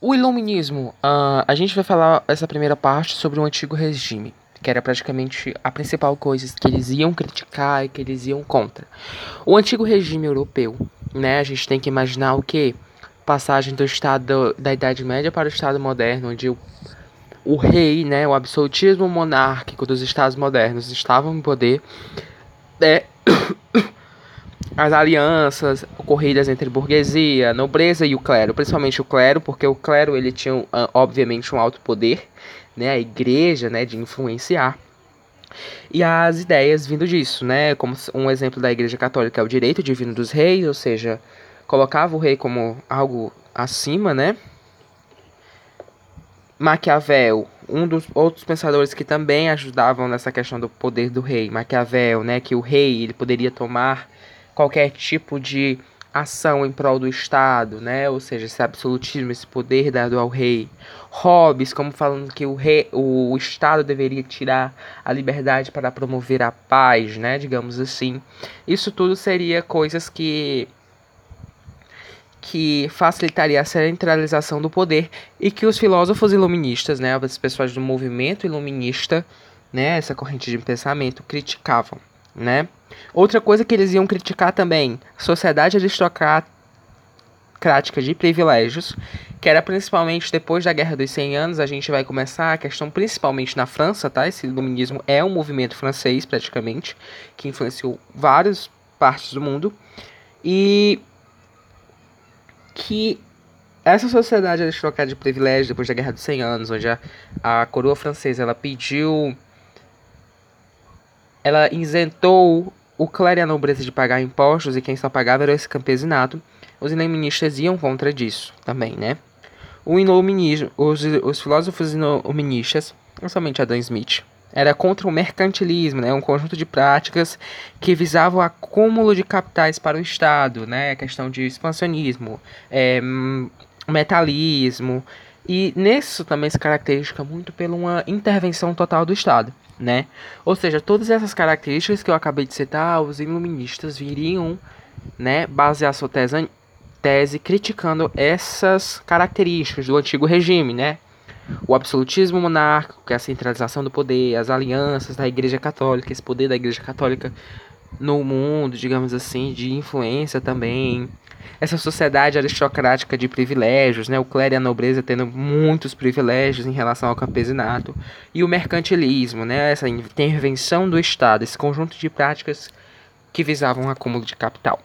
O iluminismo, uh, a gente vai falar essa primeira parte sobre o antigo regime, que era praticamente a principal coisa que eles iam criticar e que eles iam contra. O antigo regime europeu, né, a gente tem que imaginar o que? Passagem do estado da Idade Média para o estado moderno, onde o, o rei, né, o absolutismo monárquico dos estados modernos estavam em poder. É, as alianças ocorridas entre burguesia, nobreza e o clero, principalmente o clero, porque o clero ele tinha ah, obviamente um alto poder, né, a igreja, né, de influenciar. E as ideias vindo disso, né, como um exemplo da igreja católica é o direito divino dos reis, ou seja, colocava o rei como algo acima, né? Maquiavel, um dos outros pensadores que também ajudavam nessa questão do poder do rei, Maquiavel, né, que o rei ele poderia tomar qualquer tipo de ação em prol do Estado, né? Ou seja, esse absolutismo, esse poder dado ao rei. Hobbes, como falando que o, rei, o Estado deveria tirar a liberdade para promover a paz, né? Digamos assim. Isso tudo seria coisas que que facilitaria a centralização do poder e que os filósofos iluministas, né, as pessoas do movimento iluminista, né, essa corrente de pensamento criticavam né? Outra coisa que eles iam criticar também, sociedade aristocrática de privilégios, que era principalmente depois da Guerra dos 100 Anos, a gente vai começar a questão principalmente na França, tá? Esse iluminismo é um movimento francês, praticamente, que influenciou várias partes do mundo. E que essa sociedade aristocrática de privilégios, depois da Guerra dos 100 Anos, onde a, a coroa francesa ela pediu ela isentou o clero e a nobreza de pagar impostos e quem só pagava era esse campesinato. Os iluministas iam contra disso também, né? O iluminismo, os, os filósofos iluministas, não somente Adam Smith, era contra o mercantilismo, né? Um conjunto de práticas que visavam o acúmulo de capitais para o Estado, né? A questão de expansionismo, é, metalismo, e nisso também se caracteriza muito pela uma intervenção total do Estado né? Ou seja, todas essas características que eu acabei de citar, os iluministas viriam, né, basear sua tese, tese criticando essas características do antigo regime, né? O absolutismo monárquico, que é a centralização do poder, as alianças da Igreja Católica, esse poder da Igreja Católica no mundo, digamos assim, de influência também, essa sociedade aristocrática de privilégios, né, o clero e a nobreza tendo muitos privilégios em relação ao campesinato, e o mercantilismo, né, essa intervenção do Estado, esse conjunto de práticas que visavam o acúmulo de capital.